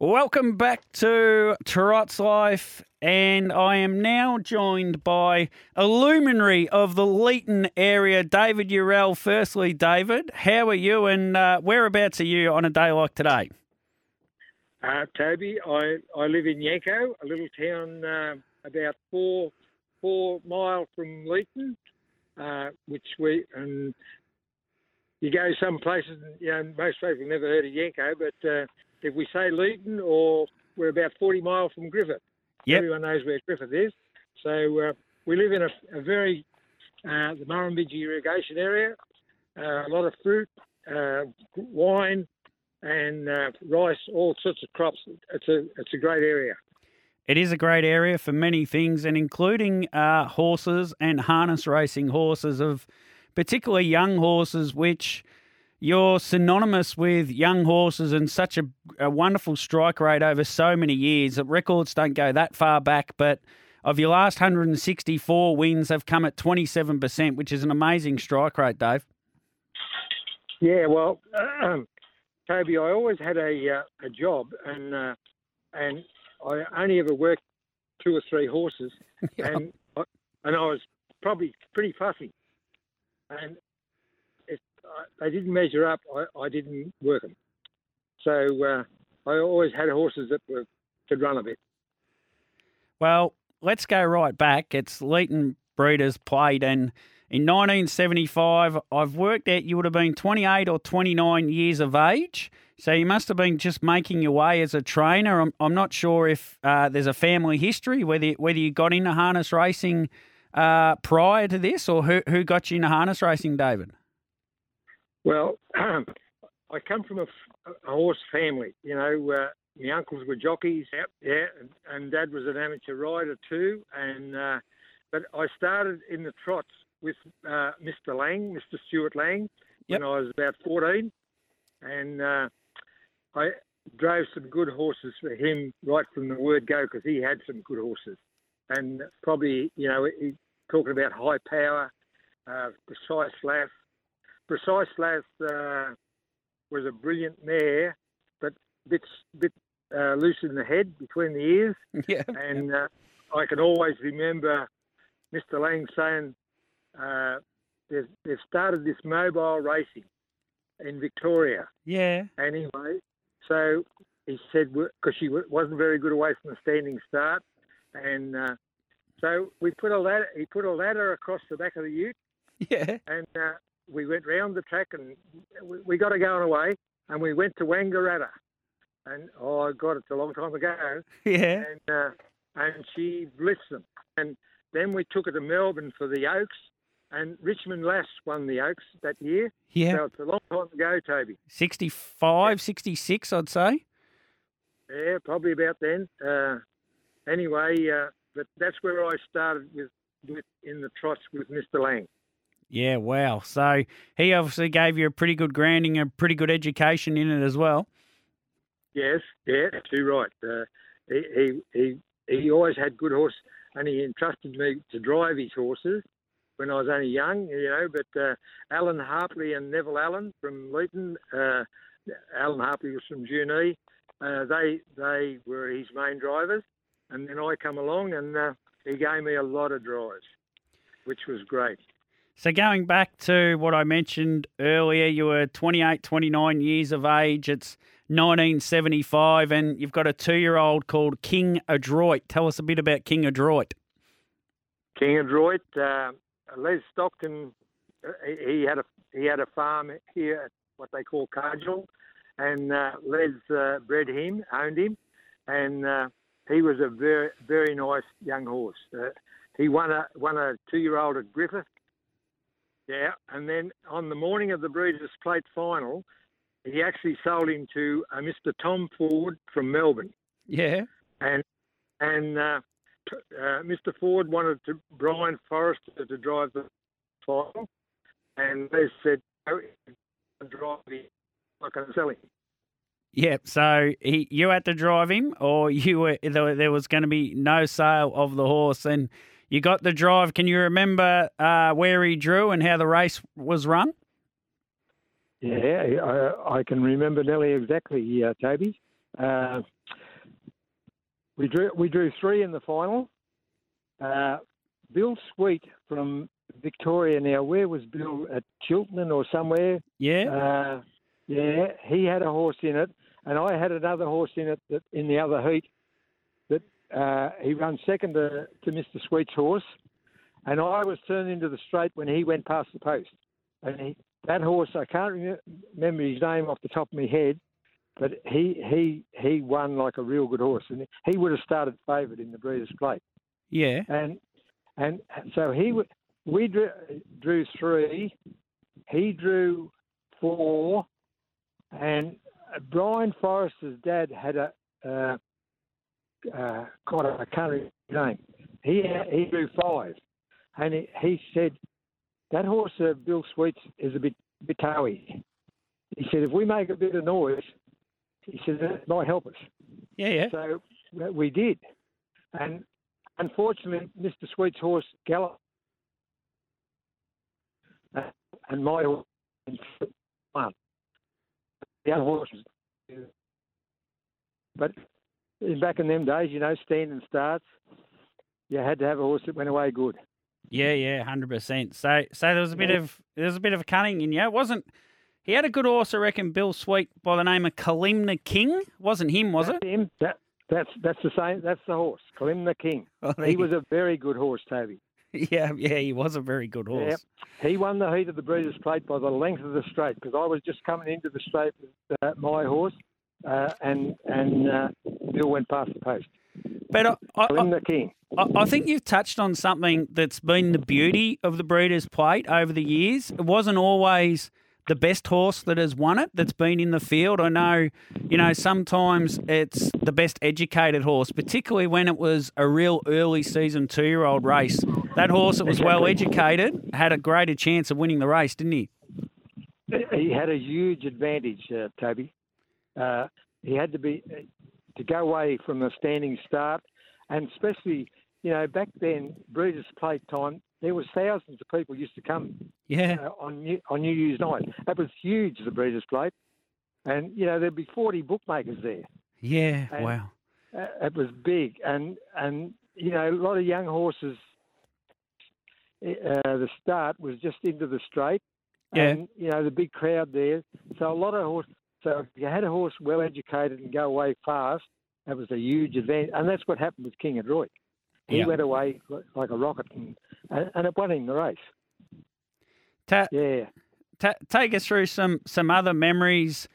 Welcome back to Trot's Life, and I am now joined by a luminary of the Leeton area, David Urell. Firstly, David, how are you, and uh, whereabouts are you on a day like today? Uh, Toby, I, I live in Yanco, a little town uh, about four four mile from Leeton, uh, which we and you go some places. You know, most people never heard of Yanco, but uh, if we say Leeton, or we're about forty miles from Griffith. Yep. Everyone knows where Griffith is. So uh, we live in a, a very uh, the Murrumbidgee irrigation area. Uh, a lot of fruit, uh, wine, and uh, rice, all sorts of crops. It's a it's a great area. It is a great area for many things, and including uh, horses and harness racing horses of particularly young horses, which you're synonymous with young horses and such a, a wonderful strike rate over so many years. The records don't go that far back, but of your last 164 wins have come at 27%, which is an amazing strike rate, Dave. Yeah, well, um, Toby, I always had a uh, a job, and uh, and I only ever worked two or three horses, Yeah. and I, and I was probably pretty fussy, and they didn't measure up, I, I didn't work them. So uh, I always had horses that were could run a bit. Well, let's go right back. It's Leeton Breeders' Plate, and in 1975, I've worked out you would have been 28 or 29 years of age. So you must have been just making your way as a trainer. I'm, I'm not sure if uh, there's a family history, whether whether you got into harness racing uh, prior to this, or who who got you into harness racing, David? Well, I come from a horse family. You know, uh, my uncles were jockeys. Yep. Yeah, and, Dad was an amateur rider too. And uh, but I started in the trots with uh, Mr. Lang, Mr. Stuart Lang, Yep. when I was about 14, and uh, I drove some good horses for him right from the word go because he had some good horses, and probably you know he talking about high power, uh, precise lass. Precise Lass uh, was a brilliant mare, but bit bit uh, loose in the head between the ears, Yeah. and uh, I can always remember Mr. Lang saying uh, they've, they've started this mobile racing in Victoria. Yeah. Anyway, so he said because she wasn't very good away from the standing start, and uh, so we put a ladder. He put a ladder across the back of the ute Yeah. and uh, we went round the track and we, we got her going away and we went to Wangaratta. And oh God, it's a long time ago. Yeah. And uh, and she blitzed them. And then we took her to Melbourne for the Oaks, and Richmond Lass won the Oaks that year. Yeah. So it's a long time ago, Toby. 65, 66, I'd say. Yeah, probably about then. Uh, anyway, uh, but that's where I started with, with in the trots with Mr. Lang. Yeah, wow. So he obviously gave you a pretty good grounding, a pretty good education in it as well. Yes, yeah, too right. Uh, he, he he he always had good horse, and he entrusted me to drive his horses when I was only young, you know. But uh, Alan Harpley and Neville Allen from Leeton, uh, Alan Harpley was from Junee. Uh, they they were his main drivers, and then I come along, and uh, he gave me a lot of drives, which was great. So going back to what I mentioned earlier, you were 28, 29 years of age. It's 1975, and you've got a two-year-old called King Adroit. Tell us a bit about King Adroit. King Adroit, uh, Les Stockton, uh, he, had a he had a farm here at what they call Cargill, and uh, Les uh, bred him, owned him, and uh, he was a very very nice young horse. Uh, he won a won a two year old at Griffith, yeah, and then on the morning of the Breeders' Plate final, he actually sold him to uh, Mr. Tom Ford from Melbourne, Yeah. and and uh, uh, Mr. Ford wanted to, Brian Forrester to drive the final, and they said, "No, drive him, going to sell him." Yep. So he, you had to drive him, or you were there, there was going to be no sale of the horse, and you got the drive. Can you remember uh, where he drew and how the race was run? Yeah, I, I can remember nearly exactly, uh, Toby. Uh, we drew we drew three in the final. Uh, Bill Sweet from Victoria. Now, where was Bill at Chiltern or somewhere? Yeah. Uh, yeah, he had a horse in it, and I had another horse in it that in the other heat. That uh, he ran second to, to Mr. Sweet's horse, and I was turned into the straight when he went past the post. And he, that horse, I can't re- remember his name off the top of my head, but he he he won like a real good horse, and he would have started favourite in the Breeders' Plate. yeah. And and so he w- we drew, drew three, he drew four, and Brian Forrester's dad had a uh, uh, God, I can't remember his name. He he drew five, and he, he said that horse uh, Bill Sweets is a bit bit towy. He said if we make a bit of noise, he said that might help us. Yeah. Yeah. So we did. And unfortunately, Mr. Sweet's horse galloped. Uh, and my horse won. The other horse. But back in them days, you know, standing starts, you had to have a horse that went away good. Yeah, yeah, hundred percent. So, so there was a bit Yeah. of there was a bit of cunning in you. It wasn't he had a good horse, I reckon, Bill Sweet by the name of Kalimna King. Wasn't him, was it? Him. That, that's that's the same. That's the horse, Kalimna King. Oh, He was a very good horse, Toby. yeah, yeah, he was a very good horse. Yep. He won the heat of the Breeders' Plate by the length of the straight because I was just coming into the straight with uh, my horse, uh, and and uh, Bill went past the post. But I, I, the King. I, I think you've touched on something that's been the beauty of the Breeders' Plate over the years. It wasn't always the best horse that has won it that's been in the field. I know, you know, sometimes it's the best educated horse, particularly when it was a real early season two year old race. That horse that was well educated had a greater chance of winning the race, didn't he? He had a huge advantage, uh, Toby. Uh, he had to be to go away from a standing start, and especially, you know, back then, Breeders' Plate time, there was thousands of people used to come Yeah. uh, on New, on New Year's night. That was huge, the Breeders' Plate, and you know there'd be forty bookmakers there. Yeah. And- Wow. Uh, it was big, and and you know a lot of young horses. Uh, the start was just into the straight, Yeah. and you know the big crowd there. So a lot of horse. So if you had a horse well educated and go away fast, that was a huge advantage, and that's what happened with King Adroit. He Yeah. went away like a rocket, and and it won him the race. Ta- Yeah. ta take us through some some other memories.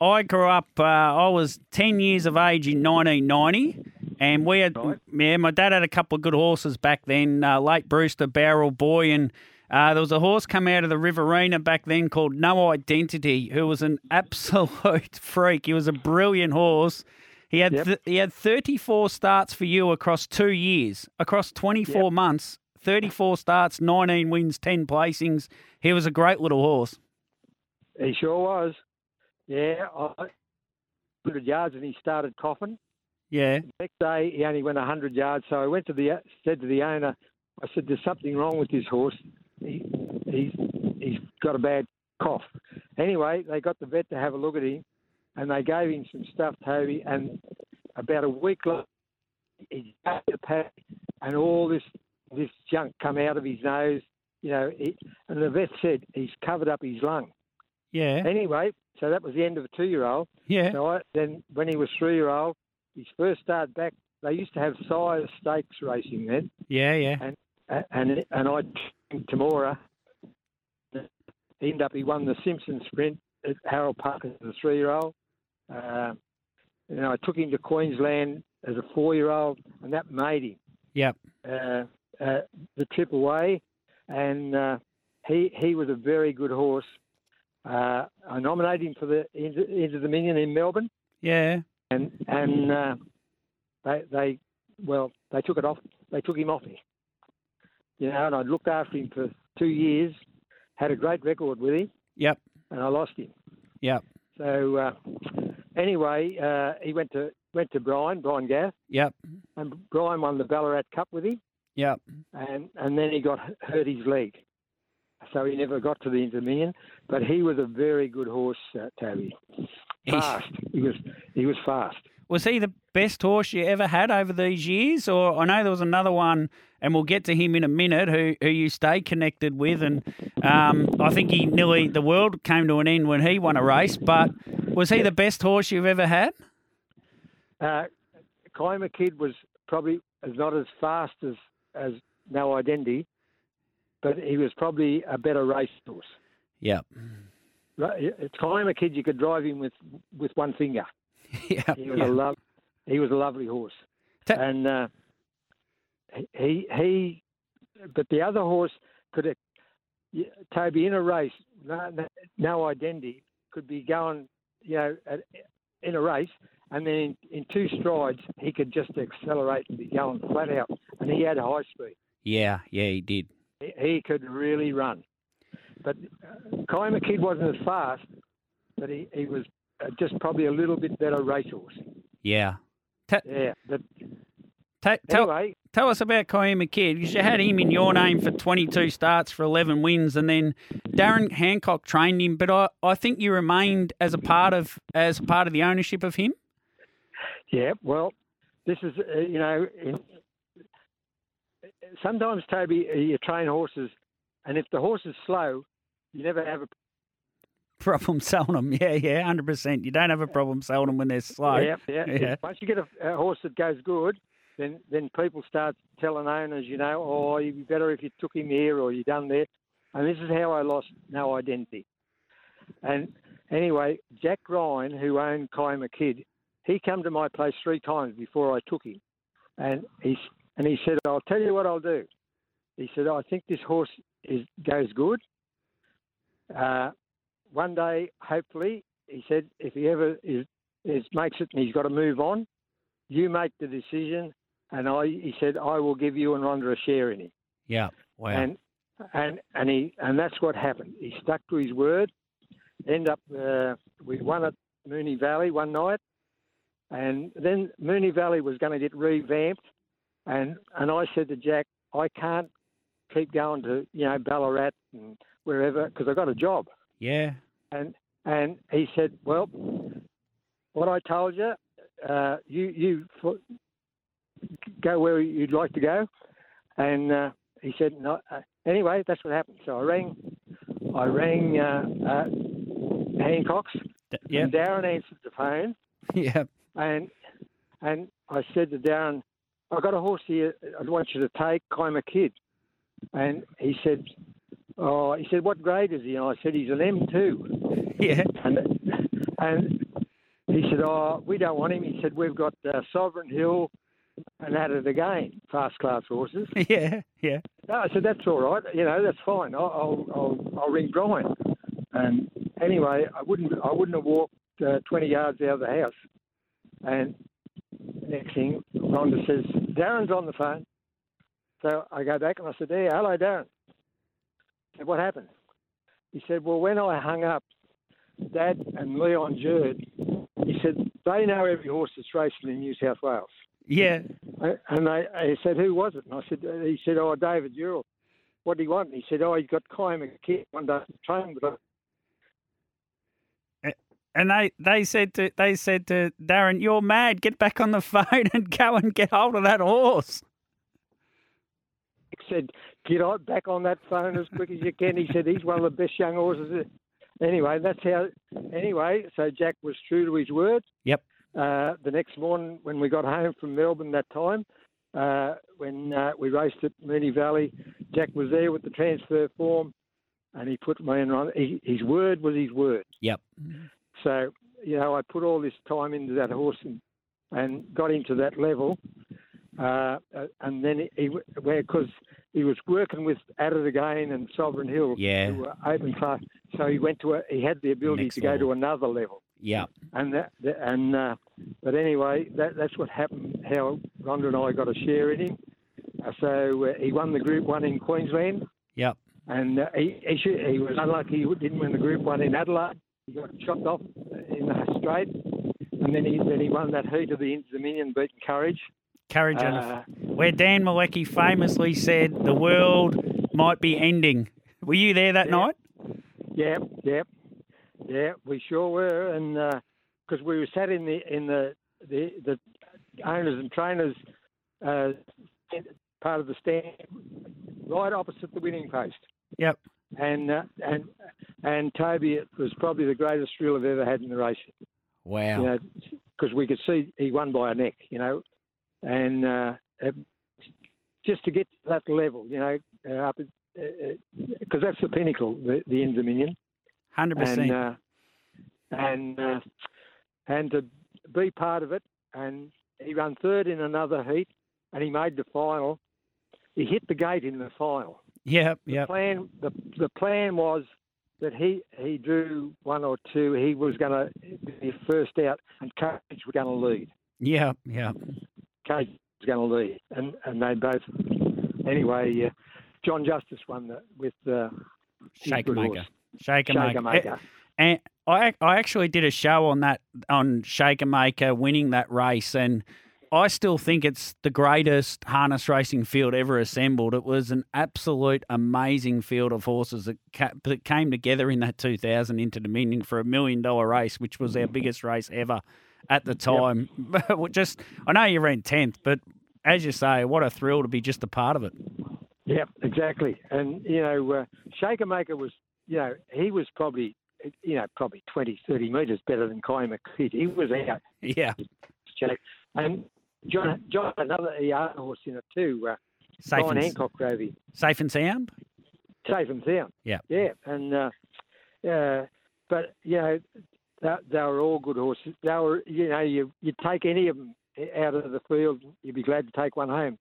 I grew up. Uh, I was ten years of age in 1990, and we had Right. yeah. My dad had a couple of good horses back then. Uh, late Brewster Barrel Boy, and uh, there was a horse come out of the Riverina back then called No Identity, who was an absolute freak. He was a brilliant horse. He had Yep. th- he had 34 starts for you across two years, across 24 months. 34 starts, 19 wins, 10 placings. He was a great little horse. He sure was. Yeah, I, 100 yards and he started coughing. Yeah. The Next day he only went 100 yards, so I went to the said to the owner, I said, "There's something wrong with this horse. He, he's he's got a bad cough." Anyway, they got the vet to have a look at him, and they gave him some stuff, Toby. And about a week later, he got the pack, and all this this junk come out of his nose. You know, he, and the vet said he's covered up his lung. Yeah. Anyway, so that was the end of a two-year-old. Yeah. So I, then, when he was three-year-old, his first start back, they used to have sire stakes racing then, Yeah. Yeah. A- and and I Temora. He ended up he won the Simpson Sprint at Harold Park as a three-year-old. Uh, and I took him to Queensland as a four-year-old, and that made him Yep. uh, uh, the trip away, and uh, he he was a very good horse. uh, I nominated him for the Inter, Inter Dominion in Melbourne, Yeah. and and uh, they they well they took it off. They took him off me. You know, and I'd looked after him for two years, had a great record with him, Yep. and I lost him. Yep. So uh, anyway, uh, he went to went to Brian Brian Gath, Yep. and Brian won the Ballarat Cup with him, Yep. and and then he got hurt his leg, so he never got to the Intermediate. But he was a very good horse, uh, Toby. Fast. He was he was fast. Was he the best horse you ever had over these years? Or I know there was another one, and we'll get to him in a minute, who, who you stay connected with. And um, I think he nearly, the world came to an end when he won a race. But was he the best horse you've ever had? Uh, Kaima Kid was probably not as fast as as No Identity, but he was probably a better racehorse. Yep. Right, Kaima Kid, you could drive him with with one finger. yeah. He was yeah. a love. He was a lovely horse, Ta- and uh, he he. But the other horse could have, Toby in a race. No, no, identity could be going, you know, at, in a race, and then in, in two strides he could just accelerate and be going flat out, and he had high speed. Yeah, yeah, he did. He, he could really run. But uh, Kaima Kid wasn't as fast, but he, he was just probably a little bit better racehorse. Yeah. Ta- Yeah, but ta- tell, anyway, tell us about Koyima Kid because you had him in your name for 22 starts for 11 wins, and then Darren Hancock trained him. But I, I think you remained as a part of as part of the ownership of him. yeah, well, this is uh, you know, in, sometimes Toby, uh, you train horses, and if the horse is slow, you never have a Problem selling them. Yeah, yeah, 100%. You don't have a problem selling them when they're slow. yeah, yeah. Yeah. Once you get a, a horse that goes good, then then people start telling owners, you know, oh, you'd be better if you took him here or you done there. And this is how I lost no identity. And anyway, Jack Ryan, who owned Kaima Kid, he come to my place three times before I took him, and he and he said, "I'll tell you what I'll do." He said, "I think this horse is goes good. Uh, one day, hopefully," he said, "if he ever is, is makes it and he's got to move on, you make the decision." And I, he said, "I will give you and Rhonda a share in him." Yeah. Wow. And and and he and that's what happened. He stuck to his word. End up uh, we won at Moonee Valley one night, and then Moonee Valley was going to get revamped, and and I said to Jack, I can't keep going to you know Ballarat and wherever because I got a job. Yeah. And and he said, well, what I told you, uh, you you go where you'd like to go, and uh, he said, no. Uh, anyway, that's what happened. So I rang, I rang uh, uh, Hancock's, Yeah. and Darren answered the phone, Yeah. and and I said to Darren, "I've got a horse here. I'd want you to take Kaima Kid, and he said, oh, he said, what grade is he? And I said, he's an M two. Yeah. And and he said, "Oh, we don't want him." He said, "We've got uh, Sovereign Hill and added again, fast class horses." Yeah. Yeah. No, I said, "That's all right. You know, that's fine. I'll I'll, I'll, I'll ring Brian." And anyway, I wouldn't I wouldn't have walked uh, 20 yards out of the house. And next thing, Rhonda says, "Darren's on the phone." So I go back and I said, "Yeah, hello, Darren." I said, "What happened?" He said, "Well, when I hung up, Dad and Leon Jerd, he said they know every horse that's racing in New South Wales." Yeah. And they, I said, "Who was it?" And I said, "He said, oh, David Durrell." What do you want? And he said, "Oh, he's got Kaima Kid one day train with us." And they, they said to they said to Darren, "You're mad. Get back on the phone and go and get hold of that horse." He said, "Get on back on that phone as quick as you can." He said, "He's one of the best young horses." Anyway, that's how. Anyway, so Jack was true to his word. Yep. Uh, the next morning, when we got home from Melbourne, that time uh, when uh, we raced at Moonee Valley, Jack was there with the transfer form, and he put me in on. He, his word was his word. Yep. So, you know, I put all this time into that horse and, and got him to that level. Uh, uh, and then he, where because he was working with Added Again and Sovereign Hill, Yeah. who were open class. so he went to a, he had the ability Next to go to another level. Yeah. And that, and uh, but anyway, that, that's what happened. How Rhonda and I got a share in him. Uh, so uh, he won the Group One in Queensland, Yep. and uh, he, he should, he was unlucky. He didn't win the Group One in Adelaide. He got chopped off in the straight, and then he then he won that heat of the Inter-Dominion, beating Courage. Courage and Uh, where Dan Malecki famously said the world might be ending. Were you there that Yeah. night? Yep, yep, yeah. We sure were, and because we were sat in the in the the, the owners and trainers uh, part of the stand, right opposite the winning post. Yep. And uh, and and Toby, it was probably the greatest thrill I've ever had in the race. Wow. You know, because we could see he won by a neck. You know, and uh, just to get to that level, you know, uh, up because that's the pinnacle, the, the Inter Dominion Hundred and percent. uh, and uh, and to be part of it. And he ran third in another heat, and he made the final. He hit the gate in the final. Yep. The plan the the plan was that he he drew one or two. He was going to be first out, and Cage was going to lead. Yep. Yep. Cage was going to lead, and and they both. Anyway, uh, John Justice won the, with uh, his Shakamaker. Shaker. Maker. And I I actually did a show on that on Shakamaker winning that race, and I still think it's the greatest harness racing field ever assembled. It was an absolute amazing field of horses that, ca- that came together in that 2000 Inter Dominion for a million dollar race, which was our biggest race ever at the time. But just I know you ran tenth, but as you say, what a thrill to be just a part of it. Yeah, exactly. And, you know, uh, Shakamaker was, you know, he was probably, you know, probably 20, 30 metres better than Kai. He was out. Yeah. And John, John another ER horse in it too. Uh, safe Brian and, Hancock drove him. safe and sound. Safe and sound. Yeah. Yeah. And, uh, uh, but, you know, they, they were all good horses. They were, you know, you, you take any of them out of the field, you'd be glad to take one home.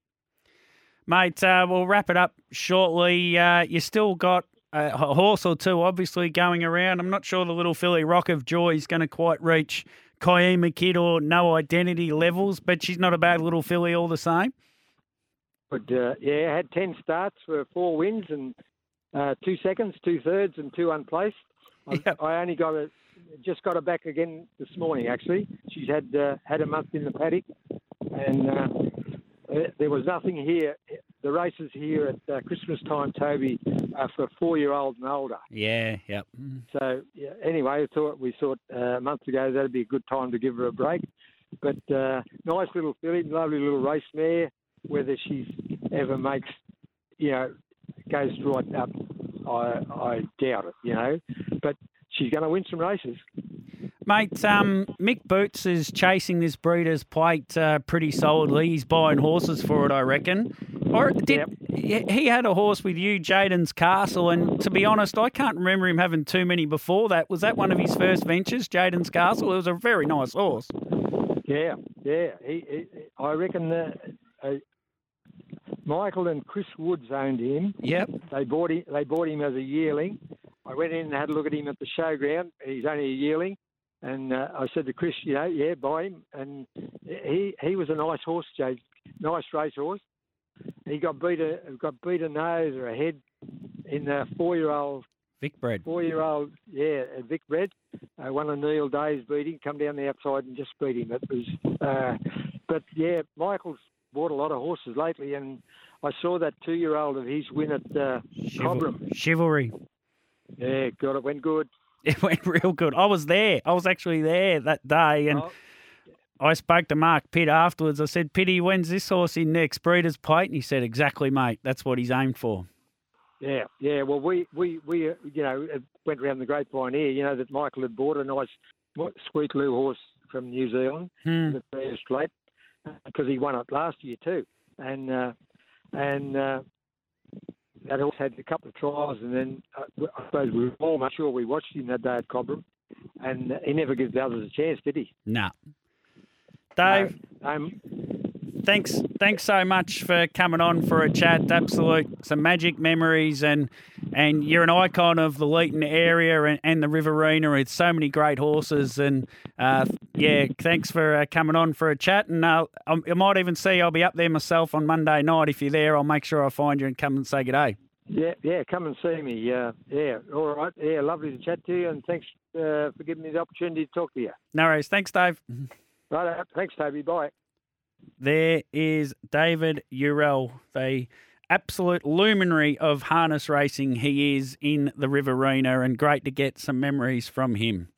Mate, uh, we'll wrap it up shortly. Uh, you still got a horse or two, obviously, going around. I'm not sure the little filly Rock of Joy is going to quite reach Kiema Kid or No Identity levels, but she's not a bad little filly all the same. But uh, yeah, had ten starts for four wins and uh, two seconds, two thirds, and two unplaced. I, Yep. I only got her, just got her back again this morning. Actually, she's had uh, had a month in the paddock, and uh, uh, there was nothing here. The races here at uh, Christmas time, Toby, are for four-year-olds and older. Yeah, yep. So yeah, anyway, I thought we thought uh, a month ago that'd be a good time to give her a break. But uh, nice little filly, lovely little race mare. Whether she's ever makes, you know, goes right up, I I doubt it. You know, but she's going to win some races. Mate, um, Mick Boots is chasing this breeder's plate uh, pretty solidly. He's buying horses for it, I reckon. Or did he he had a horse with you, Jaden's Castle, and to be honest, I can't remember him having too many before that. Was that one of his first ventures, Jaden's Castle? It was a very nice horse. Yeah, yeah. He, he, I reckon that. uh, Michael and Chris Woods owned him. Yep. They bought him. They bought him as a yearling. I went in and had a look at him at the showground. He's only a yearling, and uh, I said to Chris, you know, yeah, buy him. And he he was a nice horse, Jay, nice racehorse. He got beat a got beat a nose or a head in the four year old Vicbred. four year old yeah uh, Vicbred. Uh, one of Neil Day's beating, come down the outside and just beat him. It was, uh, but yeah, Michael's bought a lot of horses lately, and I saw that two year old of his win at uh, Cobram. Chivalry. Yeah, got it. Went good. It went real good. I was there. I was actually there that day, and Oh, I spoke to Mark Pitt afterwards. I said, Pitty, when's this horse in next? Breeder's plate? And he said, exactly, mate. That's what he's aimed for. yeah, yeah. Well, we we we uh, you know uh, went around the grapevine here. You know that Michael had bought a nice what, sweet little horse from New Zealand, Hmm. the first plate, because he won it last year too, and uh, and. Uh, that horse had a couple of trials, and then uh, I suppose we were all much sure we watched him that day at Cobram, and he never gives the others a chance, did he? Nah. Dave, Um, thanks thanks so much for coming on for a chat. Absolute some magic memories and and you're an icon of the Leeton area and, and the Riverina. It's so many great horses, and uh, yeah, thanks for uh, coming on for a chat. And uh, I might even see I'll be up there myself on Monday night. If you're there, I'll make sure I find you and come and say good day. Yeah, yeah, come and see me. Uh, yeah, all right. Yeah, lovely to chat to you, and thanks uh, for giving me the opportunity to talk to you. No worries. Thanks, Dave. Right, thanks, Toby. Bye. There is David Eurell, the absolute luminary of harness racing. He is in the Riverina, and great to get some memories from him.